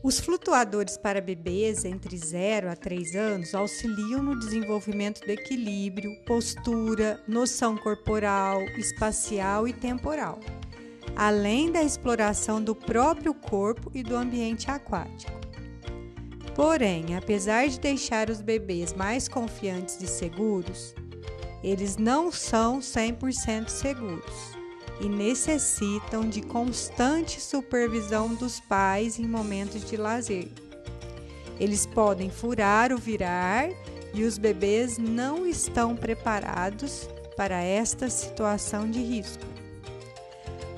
Os flutuadores para bebês entre 0 a 3 anos auxiliam no desenvolvimento do equilíbrio, postura, noção corporal, espacial e temporal, além da exploração do próprio corpo e do ambiente aquático. Porém, apesar de deixar os bebês mais confiantes e seguros, eles não são 100% seguros e necessitam de constante supervisão dos pais em momentos de lazer. Eles podem furar ou virar e os bebês não estão preparados para esta situação de risco.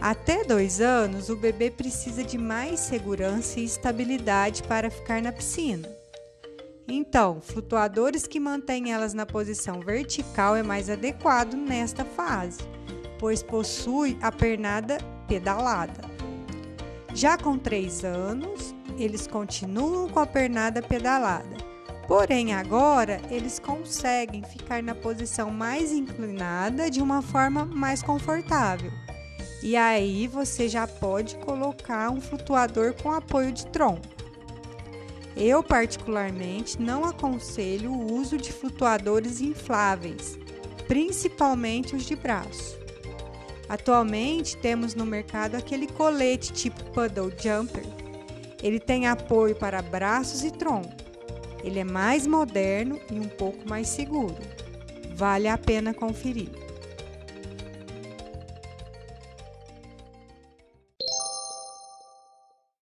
Até dois anos, o bebê precisa de mais segurança e estabilidade para ficar na piscina. Então, flutuadores que mantêm elas na posição vertical é mais adequado nesta fase pois possui a pernada pedalada. Já com 3 anos, eles continuam com a pernada pedalada, porém agora eles conseguem ficar na posição mais inclinada de uma forma mais confortável. E aí você já pode colocar um flutuador com apoio de tronco. Eu, particularmente, não aconselho o uso de flutuadores infláveis, principalmente os de braço. Atualmente temos no mercado aquele colete tipo Puddle Jumper. Ele tem apoio para braços e tronco. Ele é mais moderno e um pouco mais seguro. Vale a pena conferir.